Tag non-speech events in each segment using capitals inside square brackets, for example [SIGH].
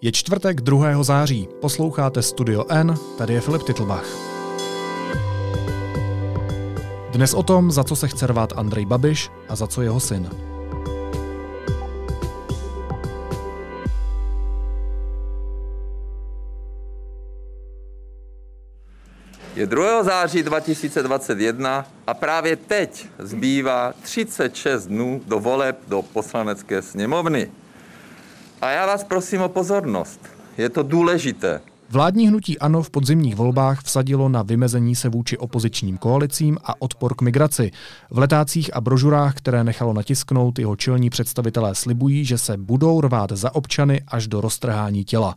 Je čtvrtek 2. září, posloucháte Studio N, tady je Filip Titlbach. Dnes o tom, za co se chce rvát Andrej Babiš a za co jeho syn. Je 2. září 2021 a právě teď zbývá 36 dnů do voleb do poslanecké sněmovny. A já vás prosím o pozornost. Je to důležité. Vládní hnutí ANO v podzimních volbách vsadilo na vymezení se vůči opozičním koalicím a odpor k migraci. V letácích a brožurách, které nechalo natisknout, jeho čelní představitelé slibují, že se budou rvát za občany až do roztrhání těla.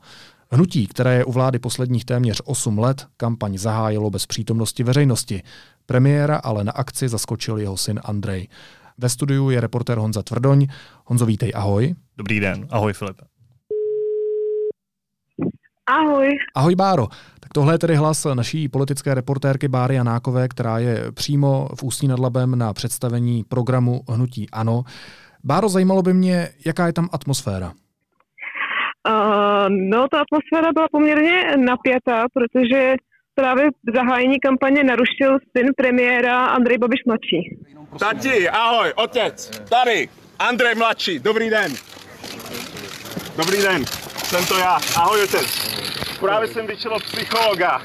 Hnutí, které je u vlády posledních téměř 8 let, kampaň zahájilo bez přítomnosti veřejnosti. Premiéra ale na akci zaskočil jeho syn Andrej. Ve studiu je reportér Honza Tvrdoň. Honzo, vítej, ahoj. Dobrý den, ahoj Filipe. Ahoj. Ahoj Báro. Tak tohle je tedy hlas naší politické reportérky Báry Janákové, která je přímo v Ústí nad Labem na představení programu Hnutí Ano. Báro, zajímalo by mě, jaká je tam atmosféra. Uh, no, ta atmosféra byla poměrně napjatá, protože právě zahájení kampaně narušil syn premiéra Andrej Babiš mladší. Tati, ahoj, otec, tady, Andrej mladší, dobrý den. Dobrý den, jsem to já, ahoj otec. Právě jsem vyšel od psychologa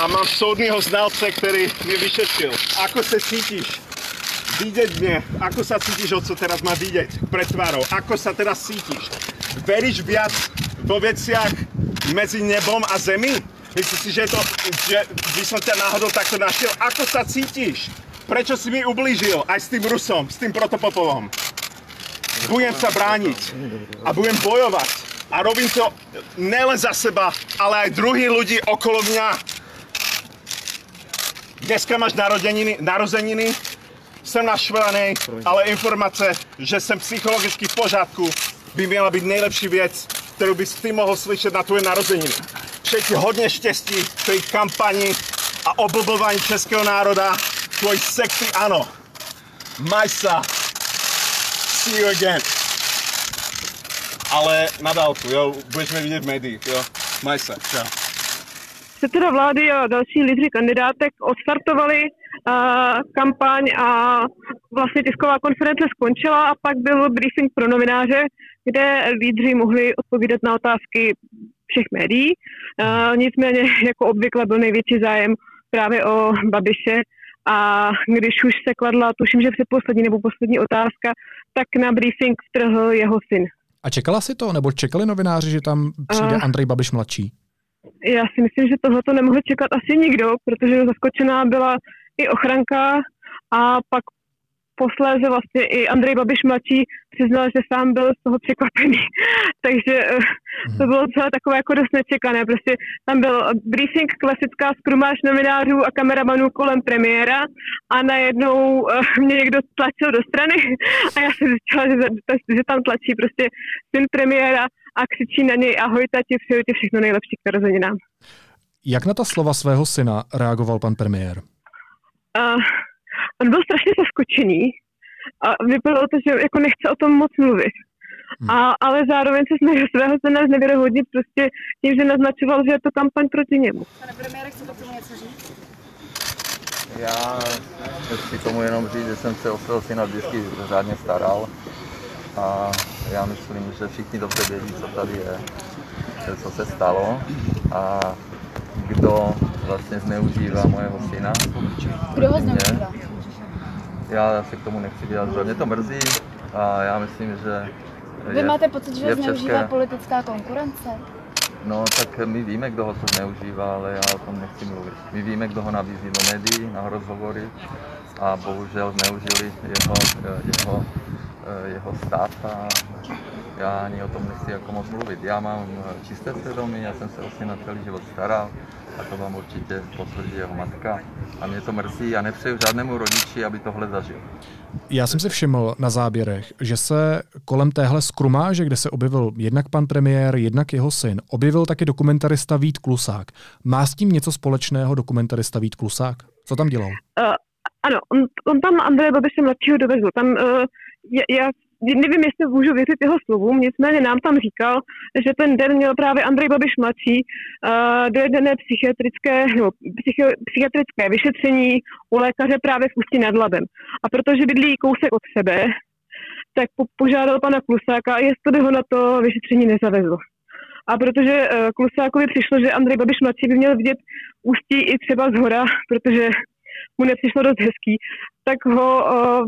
a mám soudního znalce, který mě vyšetřil. Ako se cítíš? Vidět mě, ako sa cítíš, o co teraz má vidět pred tvárou, ako sa teraz cítíš? Veríš viac vo veciach medzi nebom a zemi? Myslíš si, že, to, že by som ťa náhodou takto našiel? Ako sa cítiš? Prečo si mi ublížil aj s tým Rusom, s tým protopopovom? Budem sa brániť a budem bojovať. A robím to nelen za seba, ale aj druhých ľudí okolo mňa. Dneska máš narozeniny, narozeniny jsem naštvaný, ale informace, že jsem psychologicky v pořádku, by měla být nejlepší věc, kterou bys ty mohl slyšet na tvoje narozeniny. Přeji hodně štěstí v té kampani a oblbování českého národa. Tvoj sexy ano. Majsa. See you again. Ale na dálku, jo, budeš mě vidět v médiích, jo. Majsa, čau. Předseda vlády a další lídři kandidátek odstartovali uh, kampaň a vlastně tisková konference skončila a pak byl briefing pro novináře, kde lídři mohli odpovídat na otázky všech médií. Uh, nicméně, jako obvykle, byl největší zájem právě o Babiše a když už se kladla, tuším, že předposlední nebo poslední otázka, tak na briefing vtrhl jeho syn. A čekala si to, nebo čekali novináři, že tam přijde uh, Andrej Babiš mladší? Já si myslím, že tohle to nemohl čekat asi nikdo, protože zaskočená byla i ochranka a pak posléze vlastně i Andrej Babiš mladší přiznal, že sám byl z toho překvapený. [LAUGHS] Takže eh, to mhm. bylo celé takové jako dost nečekané. Prostě tam byl briefing, klasická skrumáž novinářů a kameramanů kolem premiéra a najednou uh, mě někdo tlačil do strany [LAUGHS] a já jsem zjistila, že, že tam tlačí prostě syn premiéra a křičí na něj ahoj tati, přeju ti všechno nejlepší k narozeninám. Jak na ta slova svého syna reagoval pan premiér? Uh, on byl strašně zaskočený a vypadalo to, že jako nechce o tom moc mluvit. Hmm. A, ale zároveň se snažil svého syna znevěrohodnit prostě tím, že naznačoval, že je to kampaň proti němu. Pane premiére, chcete k tomu něco říct? Já chci tomu jenom říct, že jsem se o svého syna vždycky řádně staral a já myslím, že všichni dobře vědí, co tady je, co se stalo a kdo vlastně zneužívá mojeho syna. Kdo ho zneužívá? Já se k tomu nechci vyjadřovat. Mě to mrzí a já myslím, že Vy je, máte pocit, že zneužívá české... politická konkurence? No, tak my víme, kdo ho to zneužívá, ale já o tom nechci mluvit. My víme, kdo ho nabízí do médií, na rozhovory a bohužel zneužili jeho, jeho, jeho stát a já ani o tom nechci jako moc mluvit. Já mám čisté svědomí, já jsem se o na celý život staral a to vám určitě potvrdí jeho matka. A mě to mrzí a nepřeju žádnému rodiči, aby tohle zažil. Já jsem si všiml na záběrech, že se kolem téhle skrumáže, kde se objevil jednak pan premiér, jednak jeho syn, objevil taky dokumentarista Vít Klusák. Má s tím něco společného dokumentarista Vít Klusák? Co tam dělal? Uh, ano, on, on tam Andreje Babiše mladšího dovezl. Tam uh, já nevím, jestli můžu věřit jeho slovům, nicméně nám tam říkal, že ten den měl právě Andrej Babiš mladší uh, dojedené psychiatrické, nebo psychi, psychiatrické vyšetření u lékaře právě v Ústí nad Labem. A protože bydlí kousek od sebe, tak po, požádal pana Klusáka, jestli by ho na to vyšetření nezavezl. A protože uh, Klusákovi přišlo, že Andrej Babiš mladší by měl vidět Ústí i třeba z hora, protože mu nepřišlo dost hezký, tak ho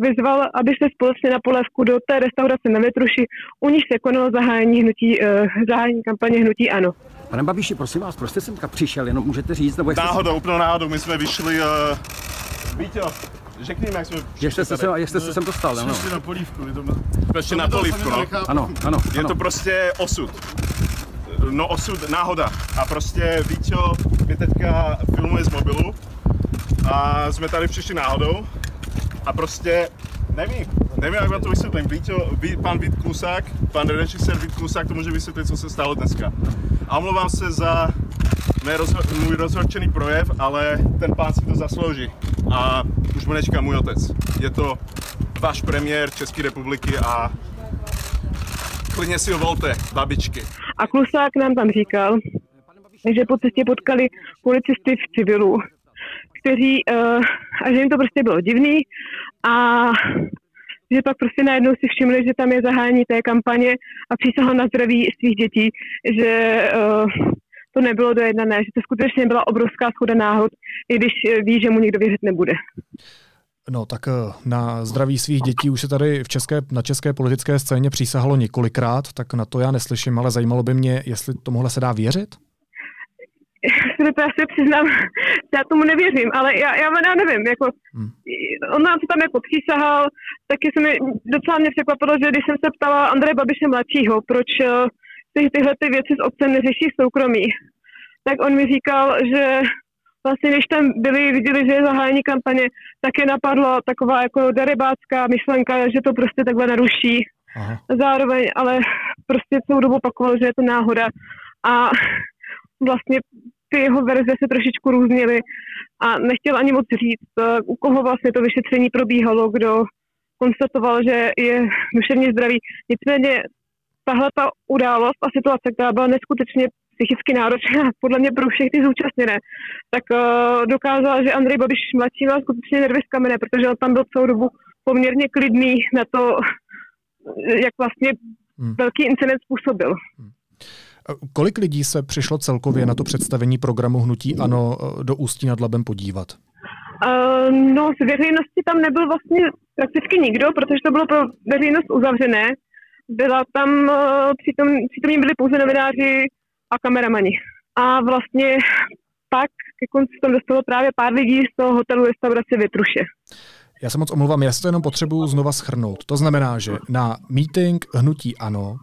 vyzval, aby se společně na polévku do té restaurace na Vetruši, u níž se konalo zahájení, hnutí, uh, zahájení kampaně Hnutí Ano. Pane Babiši, prosím vás, proč jste sem přišel, jenom můžete říct, nebo Náhodou, jste... úplnou náhodou, my jsme vyšli, uh, Víťo, řekni jak jsme Jak jste se, jak jste se sem dostal, ano? Jsme na polívku, je to... Prostě na polívku, no. Ano, ano. Je ano. to prostě osud. No osud, náhoda. A prostě Víťo mi teďka filmuje z mobilu a jsme tady přišli náhodou a prostě nevím, nevím, jak vám to vysvětlím. Víťo, ví, pan Vít Klusák, pan režisér Vít Klusák to může vysvětlit, co se stalo dneska. A omlouvám se za rozho- můj rozhorčený projev, ale ten pán si to zaslouží. A už mu nečeká můj otec. Je to váš premiér České republiky a klidně si ho volte, babičky. A Klusák nám tam říkal, že po cestě potkali policisty v civilu, kteří, uh, a že jim to prostě bylo divný a že pak prostě najednou si všimli, že tam je zahájení té kampaně a přísahal na zdraví svých dětí, že uh, to nebylo dojednané, že to skutečně byla obrovská schoda náhod, i když ví, že mu nikdo věřit nebude. No tak na zdraví svých dětí už se tady v české, na české politické scéně přísahalo několikrát, tak na to já neslyším, ale zajímalo by mě, jestli tomuhle se dá věřit? [LAUGHS] to já se přiznám, [LAUGHS] já tomu nevěřím, ale já, já, já nevím, jako, hmm. on nám se tam jako přísahal, taky se mi docela mě překvapilo, že když jsem se ptala Andreje Babiše mladšího, proč uh, ty, tyhle ty věci s obcem neřeší soukromí, tak on mi říkal, že vlastně když tam byli, viděli, že je zahájení kampaně, tak je napadla taková jako darebácká myšlenka, že to prostě takhle naruší. Aha. Zároveň, ale prostě celou dobu opakoval, že je to náhoda. A [LAUGHS] vlastně ty jeho verze se trošičku různily a nechtěl ani moc říct, eh, u koho vlastně to vyšetření probíhalo, kdo konstatoval, že je duševně zdravý. Nicméně tahle ta událost a situace, která byla neskutečně psychicky náročná, [LAUGHS] podle mě pro všechny zúčastněné, tak uh, dokázala, že Andrej Babiš mladší má skutečně nervy z kamene, protože on tam byl celou dobu poměrně klidný na to, [LAUGHS] jak vlastně hmm. velký incident způsobil. Hmm. Kolik lidí se přišlo celkově na to představení programu Hnutí Ano eh, do Ústí nad Labem podívat? Uh, no, z veřejnosti tam nebyl vlastně prakticky nikdo, protože to bylo pro veřejnost uzavřené. Byla tam, uh, přitom, přitom byli pouze novináři a kameramani. A vlastně pak ke konci tam dostalo právě pár lidí z toho hotelu restaurace Větruše. Já se moc omlouvám, já si to jenom potřebuji znova schrnout. To znamená, že na meeting Hnutí Ano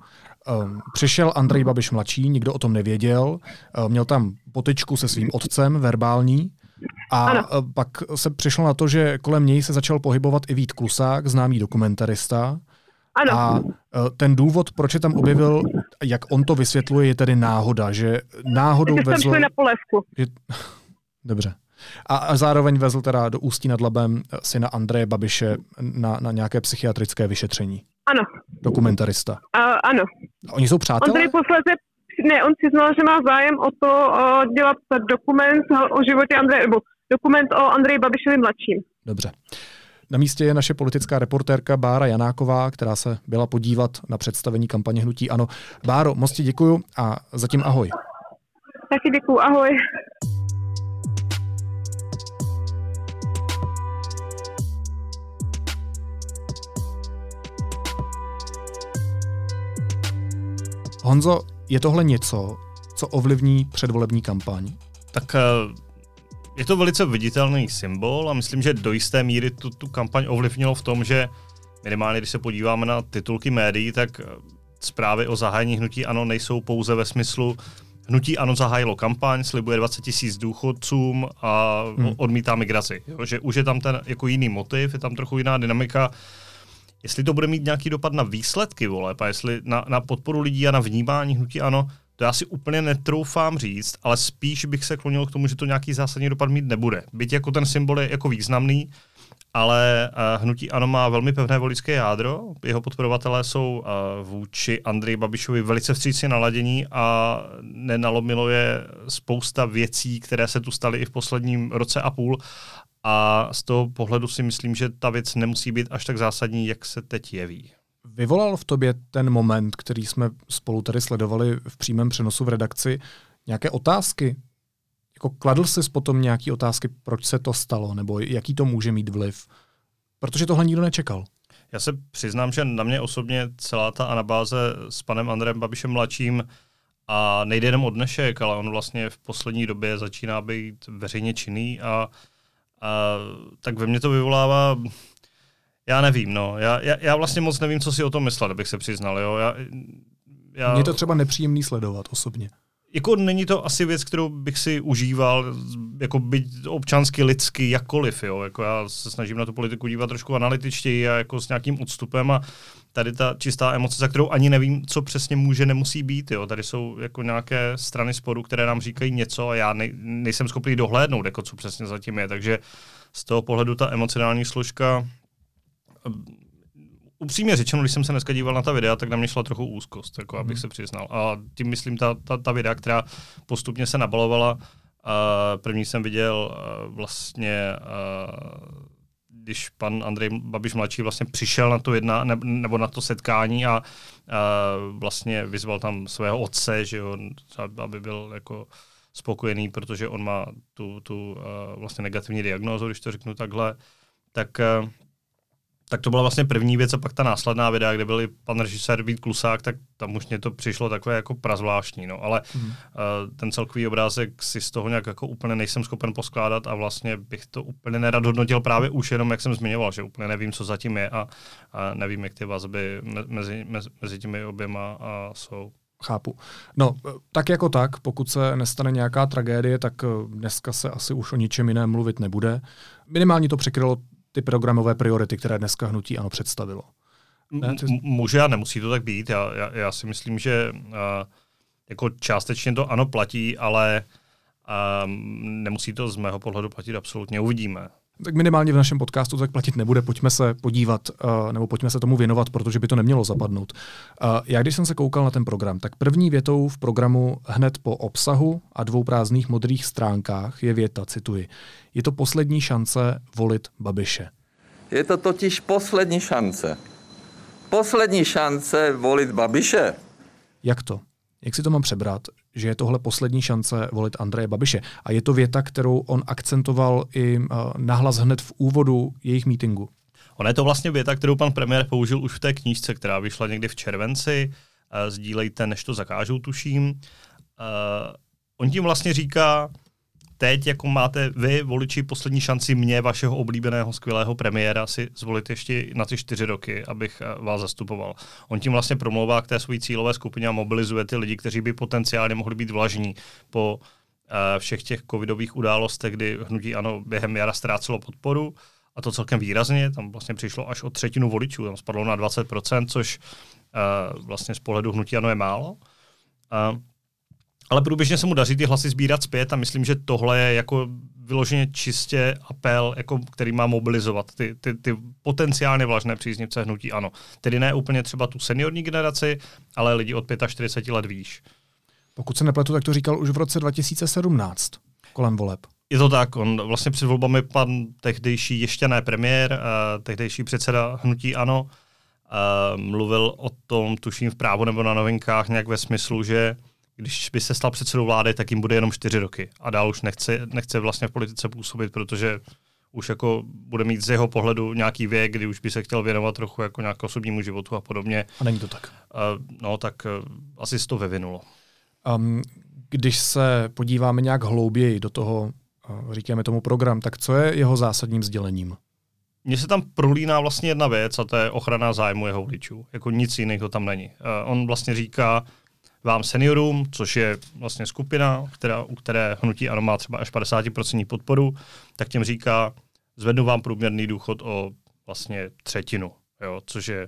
Um, přišel Andrej Babiš mladší, nikdo o tom nevěděl, um, měl tam potičku se svým otcem, verbální, a ano. pak se přišlo na to, že kolem něj se začal pohybovat i Vít Klusák, známý dokumentarista. Ano. A ten důvod, proč je tam objevil, jak on to vysvětluje, je tedy náhoda, že náhodou Takže vezl... na polevku. Že... [LAUGHS] Dobře. A, a zároveň vezl teda do Ústí nad Labem syna Andreje Babiše na, na nějaké psychiatrické vyšetření. Ano. Dokumentarista. Uh, ano. A oni jsou přátelé? On tady posledně, ne, on přiznal, že má zájem o to uh, dělat dokument o životě Andreje, nebo dokument o Andreji Babišovi mladším. Dobře. Na místě je naše politická reportérka Bára Janáková, která se byla podívat na představení kampaně Hnutí Ano. Báro, moc ti děkuju a zatím ahoj. Taky děkuju, ahoj. Honzo, je tohle něco, co ovlivní předvolební kampaň? Tak eh, je to velice viditelný symbol a myslím, že do jisté míry tu, tu kampaň ovlivnilo v tom, že minimálně když se podíváme na titulky médií, tak eh, zprávy o zahájení hnutí ANO nejsou pouze ve smyslu Hnutí ANO zahájilo kampaň, slibuje 20 tisíc důchodcům a hmm. odmítá migraci. Jo? Že už je tam ten jako jiný motiv, je tam trochu jiná dynamika jestli to bude mít nějaký dopad na výsledky voleb a jestli na, na podporu lidí a na vnímání hnutí ano, to já si úplně netroufám říct, ale spíš bych se klonil k tomu, že to nějaký zásadní dopad mít nebude. Byť jako ten symbol je jako významný, ale uh, hnutí ANO má velmi pevné voličské jádro. Jeho podporovatelé jsou uh, vůči Andreji Babišovi velice vstřícně naladění a nenalomilo je spousta věcí, které se tu staly i v posledním roce a půl. A z toho pohledu si myslím, že ta věc nemusí být až tak zásadní, jak se teď jeví. Vyvolal v tobě ten moment, který jsme spolu tady sledovali v přímém přenosu v redakci, nějaké otázky? Jako kladl jsi potom nějaké otázky, proč se to stalo, nebo jaký to může mít vliv? Protože tohle nikdo nečekal. Já se přiznám, že na mě osobně celá ta anabáze s panem Andrem Babišem mladším a nejde jenom o dnešek, ale on vlastně v poslední době začíná být veřejně činný a, a tak ve mně to vyvolává já nevím, no. Já, já, já vlastně moc nevím, co si o tom myslet, abych se přiznal, jo. Já, já... Mně to třeba nepříjemný sledovat osobně. Jako není to asi věc, kterou bych si užíval, jako být občansky, lidsky, jakkoliv, jo. Jako já se snažím na tu politiku dívat trošku analytičtěji a jako s nějakým odstupem a tady ta čistá emoce, za kterou ani nevím, co přesně může, nemusí být, jo. Tady jsou jako nějaké strany sporu, které nám říkají něco a já nej, nejsem schopný dohlédnout, jako co přesně zatím je, takže z toho pohledu ta emocionální složka upřímně řečeno, když jsem se dneska díval na ta videa, tak na mě šla trochu úzkost, jako abych mm. se přiznal. A tím myslím ta, ta, ta videa, která postupně se nabalovala. Uh, první jsem viděl uh, vlastně, uh, když pan Andrej Babiš mladší vlastně přišel na to jedna, ne, nebo na to setkání a uh, vlastně vyzval tam svého otce, že jo, aby byl jako spokojený, protože on má tu, tu uh, vlastně negativní diagnózu, když to řeknu takhle, tak uh, tak to byla vlastně první věc a pak ta následná videa, kde byl pan režisér Vít Klusák, tak tam už mě to přišlo takové jako prazvláštní, no, ale mm. uh, ten celkový obrázek si z toho nějak jako úplně nejsem schopen poskládat a vlastně bych to úplně nerad hodnotil právě už jenom, jak jsem zmiňoval, že úplně nevím, co zatím je a, a nevím, jak ty vazby mezi, mezi, mezi těmi oběma a jsou. Chápu. No, tak jako tak, pokud se nestane nějaká tragédie, tak eh, dneska se asi už o ničem jiném mluvit nebude. Minimálně to překrylo ty programové priority, které dneska hnutí ano představilo. Ne? Může a nemusí to tak být. Já, já, já si myslím, že uh, jako částečně to ano platí, ale uh, nemusí to z mého pohledu platit absolutně. Uvidíme. Tak minimálně v našem podcastu tak platit nebude. Pojďme se podívat, uh, nebo pojďme se tomu věnovat, protože by to nemělo zapadnout. Uh, já když jsem se koukal na ten program, tak první větou v programu hned po obsahu a dvou prázdných modrých stránkách je věta, cituji. Je to poslední šance volit Babiše. Je to totiž poslední šance. Poslední šance volit Babiše. Jak to? Jak si to mám přebrat, že je tohle poslední šance volit Andreje Babiše? A je to věta, kterou on akcentoval i uh, nahlas hned v úvodu jejich mítingu. Ona je to vlastně věta, kterou pan premiér použil už v té knížce, která vyšla někdy v červenci. Uh, sdílejte, než to zakážou, tuším. Uh, on tím vlastně říká, teď, jako máte vy, voliči, poslední šanci mě, vašeho oblíbeného, skvělého premiéra, si zvolit ještě na ty čtyři roky, abych eh, vás zastupoval. On tím vlastně promlouvá k té své cílové skupině a mobilizuje ty lidi, kteří by potenciálně mohli být vlažní po uh, všech těch covidových událostech, kdy hnutí ano během jara ztrácelo podporu a to celkem výrazně, tam vlastně přišlo až o třetinu voličů, tam spadlo na 20%, což uh, vlastně z pohledu hnutí ano je málo. Uh, ale průběžně se mu daří ty hlasy sbírat zpět a myslím, že tohle je jako vyloženě čistě apel, jako, který má mobilizovat ty, ty, ty potenciálně vlažné příznivce hnutí ano. Tedy ne úplně třeba tu seniorní generaci, ale lidi od 45 let výš. Pokud se nepletu, tak to říkal už v roce 2017, kolem voleb. Je to tak, on vlastně před volbami pan tehdejší ještě ne premiér, uh, tehdejší předseda hnutí ANO, uh, mluvil o tom, tuším v právu nebo na novinkách, nějak ve smyslu, že když by se stal předsedou vlády, tak jim bude jenom čtyři roky. A dál už nechce, nechce vlastně v politice působit, protože už jako bude mít z jeho pohledu nějaký věk, kdy už by se chtěl věnovat trochu jako nějak osobnímu životu a podobně. A není to tak? Uh, no, tak uh, asi se to vyvinulo. Um, když se podíváme nějak hlouběji do toho, uh, říkáme tomu program, tak co je jeho zásadním sdělením? Mně se tam prolíná vlastně jedna věc a to je ochrana zájmu jeho voličů. Jako nic jiného tam není. Uh, on vlastně říká, vám seniorům, což je vlastně skupina, která, u které hnutí ANO má třeba až 50% podporu, tak těm říká, zvednu vám průměrný důchod o vlastně třetinu, jo, což je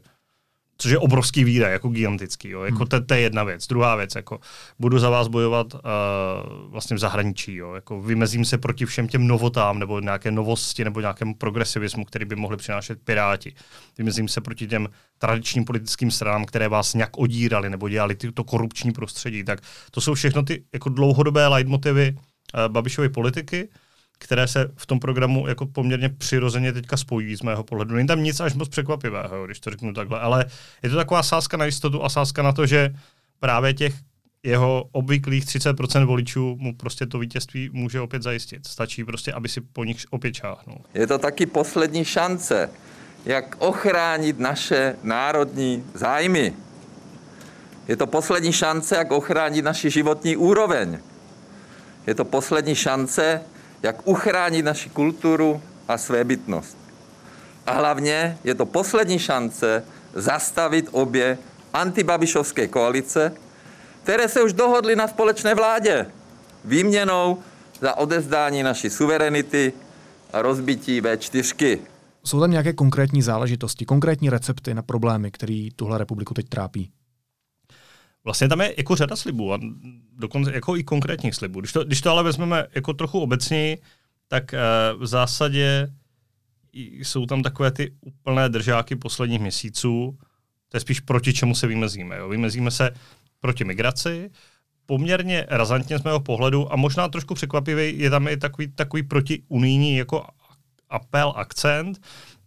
což je obrovský výdaj, jako gigantický. Jo. Jako hmm. to, to, je jedna věc. Druhá věc, jako budu za vás bojovat uh, vlastně v zahraničí. Jo. Jako vymezím se proti všem těm novotám nebo nějaké novosti nebo nějakému progresivismu, který by mohli přinášet Piráti. Vymezím se proti těm tradičním politickým stranám, které vás nějak odírali nebo dělali to korupční prostředí. Tak to jsou všechno ty jako dlouhodobé leitmotivy uh, Babišovy politiky které se v tom programu jako poměrně přirozeně teďka spojí z mého pohledu. Není tam nic až moc překvapivého, když to řeknu takhle, ale je to taková sázka na jistotu a sázka na to, že právě těch jeho obvyklých 30% voličů mu prostě to vítězství může opět zajistit. Stačí prostě, aby si po nich opět čáhnul. Je to taky poslední šance, jak ochránit naše národní zájmy. Je to poslední šance, jak ochránit naši životní úroveň. Je to poslední šance, jak uchránit naši kulturu a svébytnost. A hlavně je to poslední šance zastavit obě antibabišovské koalice, které se už dohodly na společné vládě výměnou za odezdání naší suverenity a rozbití V4. Jsou tam nějaké konkrétní záležitosti, konkrétní recepty na problémy, které tuhle republiku teď trápí? Vlastně tam je jako řada slibů a dokonce jako i konkrétních slibů. Když to, když to ale vezmeme jako trochu obecněji, tak uh, v zásadě jsou tam takové ty úplné držáky posledních měsíců. To je spíš proti čemu se vymezíme. Jo? Vymezíme se proti migraci, poměrně razantně z mého pohledu a možná trošku překvapivý je tam i takový, takový protiunijní jako apel, akcent,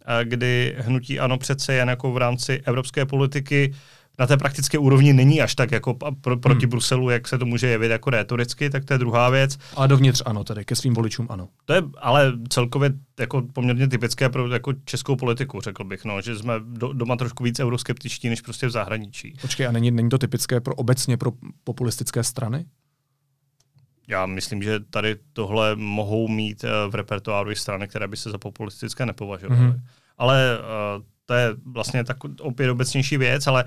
eh, kdy hnutí ano přece jen jako v rámci evropské politiky na té praktické úrovni není až tak jako pro, proti hmm. Bruselu, jak se to může jevit jako retoricky, tak to je druhá věc. A dovnitř ano, tedy ke svým voličům ano. To je ale celkově jako poměrně typické pro jako českou politiku, řekl bych, no, že jsme do, doma trošku víc euroskeptičtí než prostě v zahraničí. Počkej, a není, není to typické pro obecně pro populistické strany? Já myslím, že tady tohle mohou mít eh, v repertoáru i strany, které by se za populistické nepovažovaly. Mm-hmm. Ale uh, to je vlastně tak opět obecnější věc, ale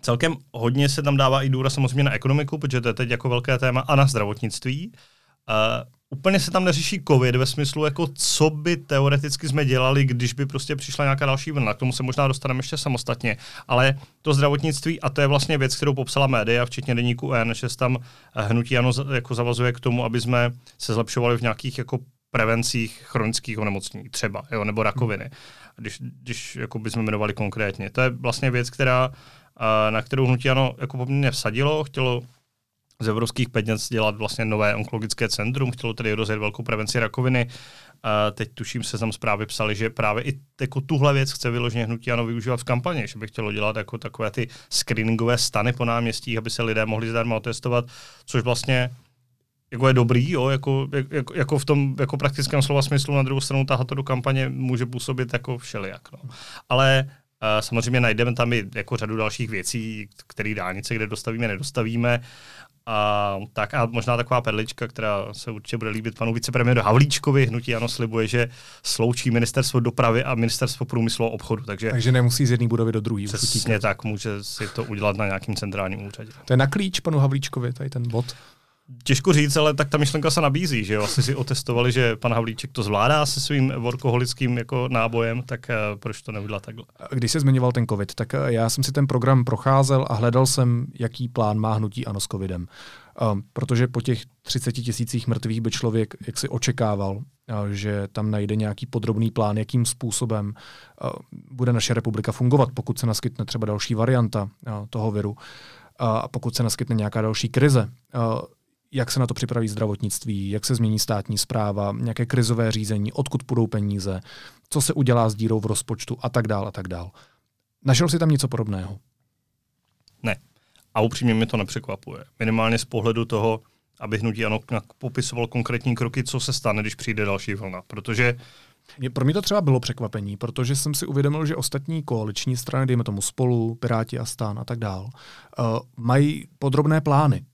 Celkem hodně se tam dává i důraz samozřejmě na ekonomiku, protože to je teď jako velké téma, a na zdravotnictví. Uh, úplně se tam neřeší covid ve smyslu, jako co by teoreticky jsme dělali, když by prostě přišla nějaká další vlna. K tomu se možná dostaneme ještě samostatně. Ale to zdravotnictví, a to je vlastně věc, kterou popsala média, včetně deníku N, že se tam hnutí ano jako zavazuje k tomu, aby jsme se zlepšovali v nějakých jako prevencích chronických onemocnění třeba, jo, nebo rakoviny, když, když jako bychom jmenovali konkrétně. To je vlastně věc, která na kterou hnutí ano jako poměrně vsadilo, chtělo z evropských peněz dělat vlastně nové onkologické centrum, chtělo tedy rozjet velkou prevenci rakoviny. Teď tuším se tam zprávy psali, že právě i jako tuhle věc chce vyloženě hnutí ano využívat v kampani, že by chtělo dělat jako takové ty screeningové stany po náměstích, aby se lidé mohli zdarma otestovat, což vlastně jako je dobrý, jo, jako, jako, jako, v tom jako praktickém slova smyslu, na druhou stranu tahat to do kampaně může působit jako všelijak. No. Ale Samozřejmě najdeme tam i jako řadu dalších věcí, které dálnice, kde dostavíme, nedostavíme. A, tak a možná taková perlička, která se určitě bude líbit panu vicepremiéru Havlíčkovi. Hnutí ano slibuje, že sloučí ministerstvo dopravy a ministerstvo průmyslu a obchodu. Takže, takže nemusí z jedné budovy do druhé. Přesně tak, může si to udělat na nějakým centrálním úřadě. To je na klíč panu Havlíčkovi, tady ten bod. Těžko říct, ale tak ta myšlenka se nabízí, že jo? Asi si otestovali, že pan Havlíček to zvládá se svým workoholickým jako nábojem, tak uh, proč to neudělat takhle? Když se zmiňoval ten covid, tak uh, já jsem si ten program procházel a hledal jsem, jaký plán má hnutí ano s covidem. Um, protože po těch 30 tisících mrtvých by člověk jak si očekával, uh, že tam najde nějaký podrobný plán, jakým způsobem uh, bude naše republika fungovat, pokud se naskytne třeba další varianta uh, toho viru a pokud se naskytne nějaká další krize. Jak se na to připraví zdravotnictví, jak se změní státní zpráva, nějaké krizové řízení, odkud půjdou peníze, co se udělá s dírou v rozpočtu a tak dál a tak dál. Našel si tam něco podobného? Ne. A upřímně mi to nepřekvapuje. Minimálně z pohledu toho, aby hnutí ano popisoval konkrétní kroky, co se stane, když přijde další vlna. Protože mě, pro mě to třeba bylo překvapení, protože jsem si uvědomil, že ostatní koaliční strany, dejme tomu spolu, Piráti a Stán a tak dál, uh, mají podrobné plány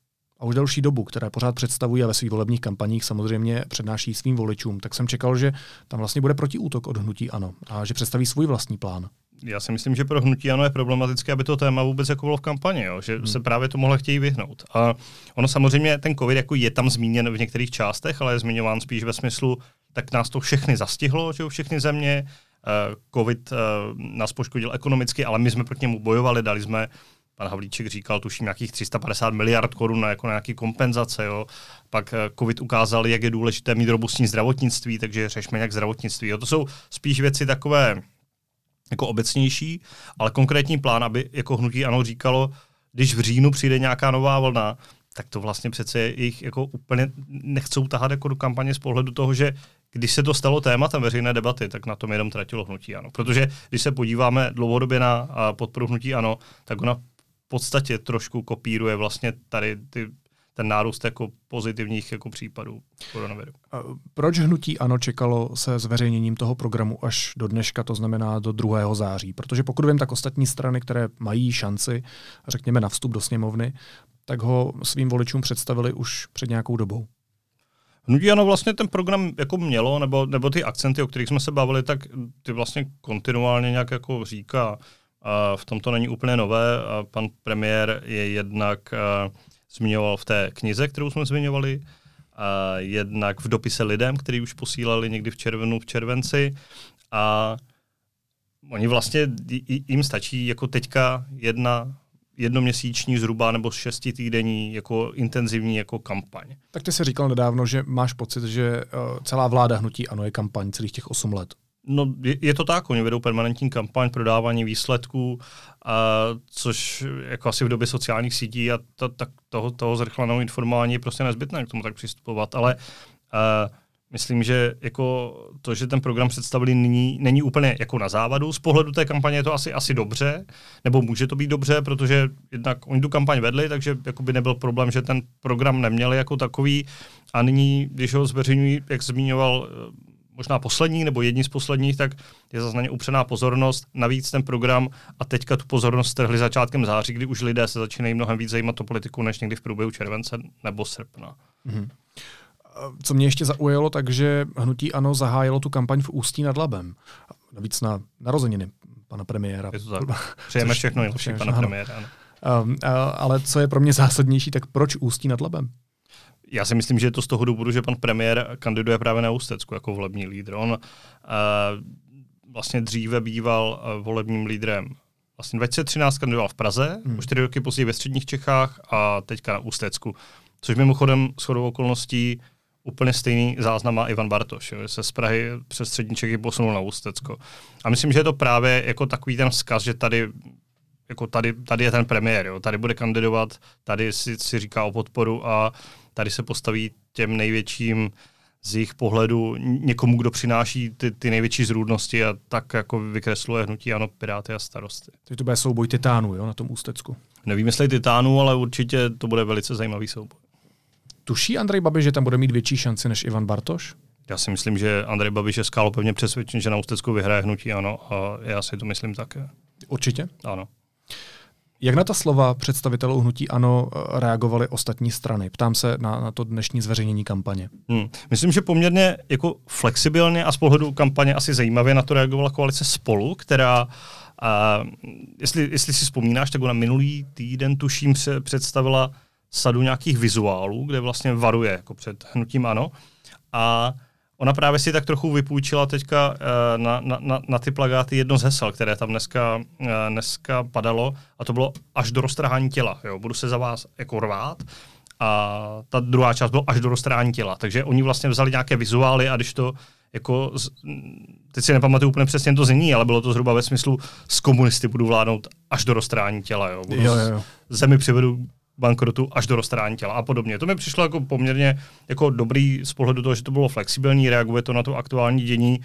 a už delší dobu, které pořád představují a ve svých volebních kampaních samozřejmě přednáší svým voličům, tak jsem čekal, že tam vlastně bude protiútok od hnutí ANO a že představí svůj vlastní plán. Já si myslím, že pro hnutí ANO je problematické, aby to téma vůbec jako bylo v kampani, jo? že hmm. se právě to mohlo chtějí vyhnout. A ono samozřejmě, ten COVID jako je tam zmíněn v některých částech, ale je zmiňován spíš ve smyslu, tak nás to všechny zastihlo, že všechny země, covid nás poškodil ekonomicky, ale my jsme proti němu bojovali, dali jsme pan Havlíček říkal, tuším, nějakých 350 miliard korun na jako nějaký kompenzace. Jo. Pak COVID ukázal, jak je důležité mít robustní zdravotnictví, takže řešme nějak zdravotnictví. Jo. To jsou spíš věci takové jako obecnější, ale konkrétní plán, aby jako hnutí ano říkalo, když v říjnu přijde nějaká nová vlna, tak to vlastně přece jich jako úplně nechcou tahat jako do kampaně z pohledu toho, že když se to stalo tématem veřejné debaty, tak na tom jenom tratilo hnutí ano. Protože když se podíváme dlouhodobě na podporu hnutí ano, tak ona podstatě trošku kopíruje vlastně tady ty ten nárůst jako pozitivních jako případů koronaviru. Proč hnutí ANO čekalo se zveřejněním toho programu až do dneška, to znamená do 2. září? Protože pokud vím, tak ostatní strany, které mají šanci, řekněme, na vstup do sněmovny, tak ho svým voličům představili už před nějakou dobou. Hnutí ano vlastně ten program jako mělo, nebo, nebo ty akcenty, o kterých jsme se bavili, tak ty vlastně kontinuálně nějak jako říká. A v tom to není úplně nové. A pan premiér je jednak zmiňoval v té knize, kterou jsme zmiňovali, a jednak v dopise lidem, který už posílali někdy v červenu, v červenci. A oni vlastně, jim stačí jako teďka jedna jednoměsíční zhruba nebo šestitýdenní jako intenzivní jako kampaň. Tak ty jsi říkal nedávno, že máš pocit, že celá vláda hnutí ano je kampaň celých těch 8 let. No, je, je to tak, oni vedou permanentní kampaň prodávání výsledků, a, což jako asi v době sociálních sítí a to, tak toho, toho zrychleného informování je prostě nezbytné k tomu tak přistupovat, ale a, myslím, že jako to, že ten program představili nyní, není úplně jako na závadu. Z pohledu té kampaně je to asi, asi dobře, nebo může to být dobře, protože jednak oni tu kampaň vedli, takže jako by nebyl problém, že ten program neměli jako takový a nyní, když ho zveřejňují, jak zmiňoval možná poslední nebo jedni z posledních, tak je zase na ně upřená pozornost. Navíc ten program a teďka tu pozornost strhli začátkem září, kdy už lidé se začínají mnohem víc zajímat o politiku, než někdy v průběhu července nebo srpna. Mm-hmm. Co mě ještě zaujalo, takže hnutí ANO zahájilo tu kampaň v Ústí nad Labem. Navíc na narozeniny pana premiéra. Je to tak. Přejeme všechno nejlepší pana premiéra. Ano. Um, ale co je pro mě zásadnější, tak proč Ústí nad Labem? Já si myslím, že je to z toho důvodu, že pan premiér kandiduje právě na Ústecku jako volební lídr. On uh, vlastně dříve býval uh, volebním lídrem. Vlastně 2013 kandidoval v Praze, hmm. o čtyři roky později ve středních Čechách a teďka na Ústecku. Což mimochodem s chodou okolností úplně stejný záznam má Ivan Bartoš, jo, se z Prahy přes střední Čechy posunul na Ústecko. A myslím, že je to právě jako takový ten vzkaz, že tady jako tady, tady je ten premiér, jo, tady bude kandidovat, tady si, si říká o podporu a tady se postaví těm největším z jejich pohledu někomu, kdo přináší ty, ty největší zrůdnosti a tak jako vykresluje hnutí ano, Piráty a starosty. Takže to bude souboj titánů jo, na tom ústecku. Nevím, jestli titánů, ale určitě to bude velice zajímavý souboj. Tuší Andrej Babiš, že tam bude mít větší šanci než Ivan Bartoš? Já si myslím, že Andrej Babiš je skálo pevně přesvědčen, že na Ústecku vyhraje hnutí ano a já si to myslím také. Určitě? Ano. Jak na ta slova představitelů hnutí ANO eh, reagovaly ostatní strany? Ptám se na, na to dnešní zveřejnění kampaně. Hmm. Myslím, že poměrně jako flexibilně a z pohledu kampaně asi zajímavě na to reagovala koalice Spolu, která a jestli, jestli si vzpomínáš, tak ona minulý týden, tuším, se představila sadu nějakých vizuálů, kde vlastně varuje jako před hnutím ANO. A Ona právě si tak trochu vypůjčila teďka eh, na, na, na, na ty plagáty jedno z hesel, které tam dneska, eh, dneska padalo, a to bylo až do roztrhání těla. Jo. Budu se za vás jako rvát. A ta druhá část bylo až do roztrhání těla. Takže oni vlastně vzali nějaké vizuály a když to jako, teď si nepamatuju úplně přesně to zní, ale bylo to zhruba ve smyslu, z komunisty budu vládnout až do roztrhání těla. Jo. Budu jo, jo. Zemi přivedu bankrotu až do roztrání těla a podobně. To mi přišlo jako poměrně jako dobrý z pohledu toho, že to bylo flexibilní, reaguje to na to aktuální dění.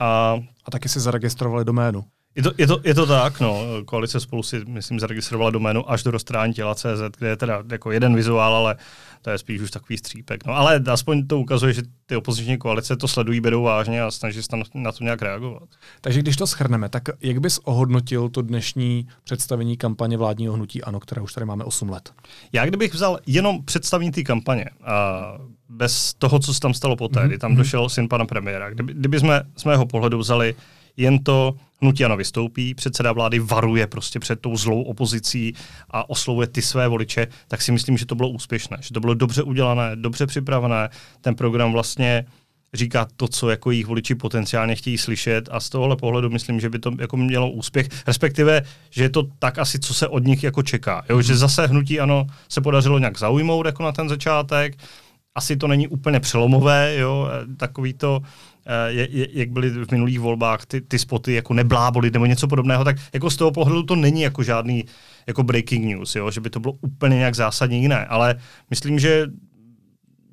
A, a taky si zaregistrovali doménu. Je to, je, to, je to tak, no. Koalice spolu si, myslím, zaregistrovala doménu až do roztrání těla CZ, kde je teda jako jeden vizuál, ale to je spíš už takový střípek. No, ale aspoň to ukazuje, že ty opoziční koalice to sledují, berou vážně a snaží se na to nějak reagovat. Takže když to schrneme, tak jak bys ohodnotil to dnešní představení kampaně vládního hnutí ANO, které už tady máme 8 let? Já kdybych vzal jenom představení té kampaně a bez toho, co se tam stalo poté, mm-hmm. kdy tam mhm. došel syn pana premiéra, kdyby, kdyby jsme z mého pohledu vzali jen to hnutí ano vystoupí, předseda vlády varuje prostě před tou zlou opozicí a oslovuje ty své voliče, tak si myslím, že to bylo úspěšné, že to bylo dobře udělané, dobře připravené, ten program vlastně říká to, co jako jejich voliči potenciálně chtějí slyšet a z tohohle pohledu myslím, že by to jako mělo úspěch, respektive, že je to tak asi, co se od nich jako čeká. Jo? Že zase hnutí ano se podařilo nějak zaujmout jako na ten začátek, asi to není úplně přelomové, jo? takový to, eh, jak byly v minulých volbách ty, ty spoty jako nebláboli nebo něco podobného, tak jako z toho pohledu to není jako žádný jako breaking news, jo? že by to bylo úplně nějak zásadně jiné, ale myslím, že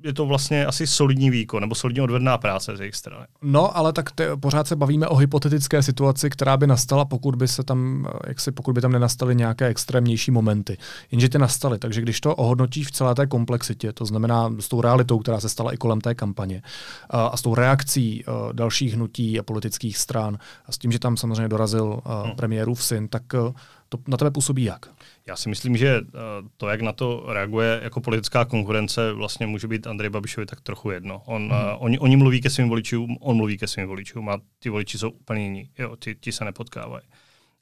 je to vlastně asi solidní výkon nebo solidně odvedná práce z jejich strany. No, ale tak te, pořád se bavíme o hypotetické situaci, která by nastala, pokud by se tam, jak si, pokud by tam nenastaly nějaké extrémnější momenty. Jenže ty nastaly, takže když to ohodnotíš v celé té komplexitě, to znamená s tou realitou, která se stala i kolem té kampaně, a, a s tou reakcí a, dalších hnutí a politických stran a s tím, že tam samozřejmě dorazil a, hmm. premiérův syn, tak a, to na tebe působí jak? Já si myslím, že eh, to, jak na to reaguje jako politická konkurence, vlastně může být Andrej Babišovi tak trochu jedno. On, hmm. uh, oni, oni mluví ke svým voličům, on mluví ke svým voličům a ty voliči jsou úplně jiní. Jo, ti, ti se nepotkávají.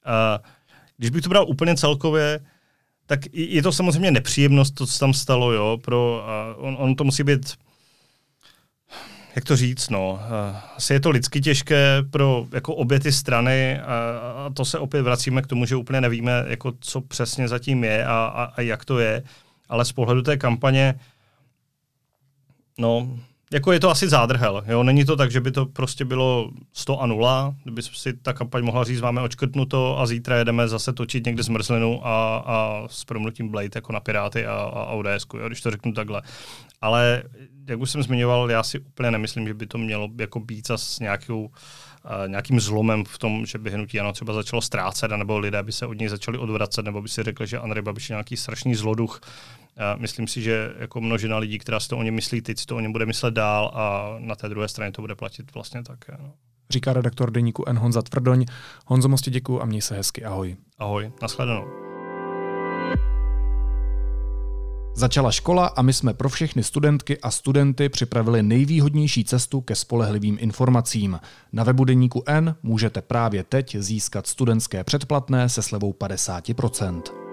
Uh, když bych to bral úplně celkově, tak je to samozřejmě nepříjemnost, to, co tam stalo, jo, pro, uh, on, on to musí být jak to říct, no, eh, asi je to lidsky těžké pro jako obě ty strany a, a to se opět vracíme k tomu, že úplně nevíme, jako co přesně zatím je a, a, a jak to je, ale z pohledu té kampaně, no, jako je to asi zádrhel. Jo? Není to tak, že by to prostě bylo 100 a 0, kdyby si ta kampaň mohla říct, máme očkrtnuto a zítra jedeme zase točit někde zmrzlinu a, a s promlutím Blade jako na Piráty a, a ODS, jo? když to řeknu takhle. Ale jak už jsem zmiňoval, já si úplně nemyslím, že by to mělo jako být s nějakou Uh, nějakým zlomem v tom, že by hnutí ano třeba začalo ztrácet, nebo lidé by se od něj začali odvracet, nebo by si řekli, že Andrej Babiš je nějaký strašný zloduch, myslím si, že jako množina lidí, která si to o něm myslí teď, si to o něm bude myslet dál a na té druhé straně to bude platit vlastně také. No. Říká redaktor deníku N. Honza Tvrdoň. Honzo, moc děkuji a měj se hezky. Ahoj. Ahoj, nashledanou. Začala škola a my jsme pro všechny studentky a studenty připravili nejvýhodnější cestu ke spolehlivým informacím. Na webu Deníku N můžete právě teď získat studentské předplatné se slevou 50%.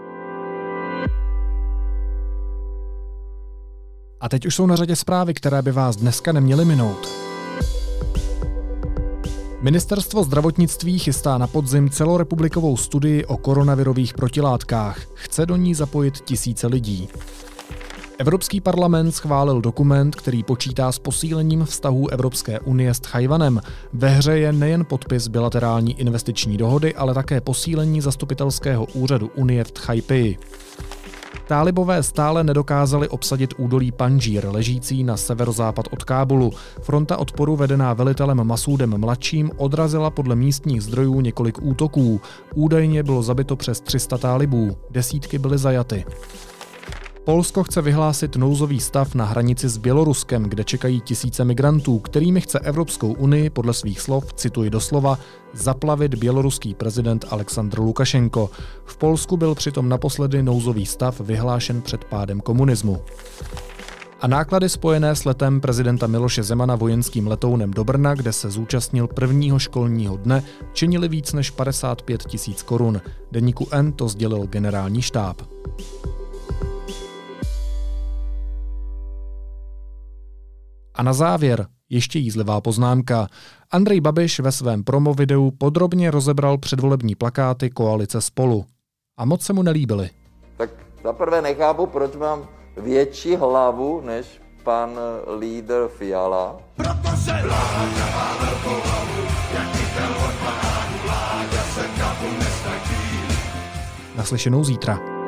A teď už jsou na řadě zprávy, které by vás dneska neměly minout. Ministerstvo zdravotnictví chystá na podzim celorepublikovou studii o koronavirových protilátkách. Chce do ní zapojit tisíce lidí. Evropský parlament schválil dokument, který počítá s posílením vztahů Evropské unie s Tchajvanem. Ve hře je nejen podpis bilaterální investiční dohody, ale také posílení zastupitelského úřadu Unie v Tchajpeji. Tálibové stále nedokázali obsadit údolí Panžír, ležící na severozápad od Kábulu. Fronta odporu vedená velitelem Masúdem mladším odrazila podle místních zdrojů několik útoků. Údajně bylo zabito přes 300 tálibů, desítky byly zajaty. Polsko chce vyhlásit nouzový stav na hranici s Běloruskem, kde čekají tisíce migrantů, kterými chce Evropskou unii podle svých slov, cituji doslova, zaplavit běloruský prezident Aleksandr Lukašenko. V Polsku byl přitom naposledy nouzový stav vyhlášen před pádem komunismu. A náklady spojené s letem prezidenta Miloše Zemana vojenským letounem do Brna, kde se zúčastnil prvního školního dne, činili víc než 55 tisíc korun. Deníku N to sdělil generální štáb. A na závěr ještě jízlivá poznámka. Andrej Babiš ve svém promo videu podrobně rozebral předvolební plakáty koalice Spolu. A moc se mu nelíbily. Tak zaprvé nechápu, proč mám větší hlavu než pan lídr Fiala. Protože má velkou hlavu, Naslyšenou zítra.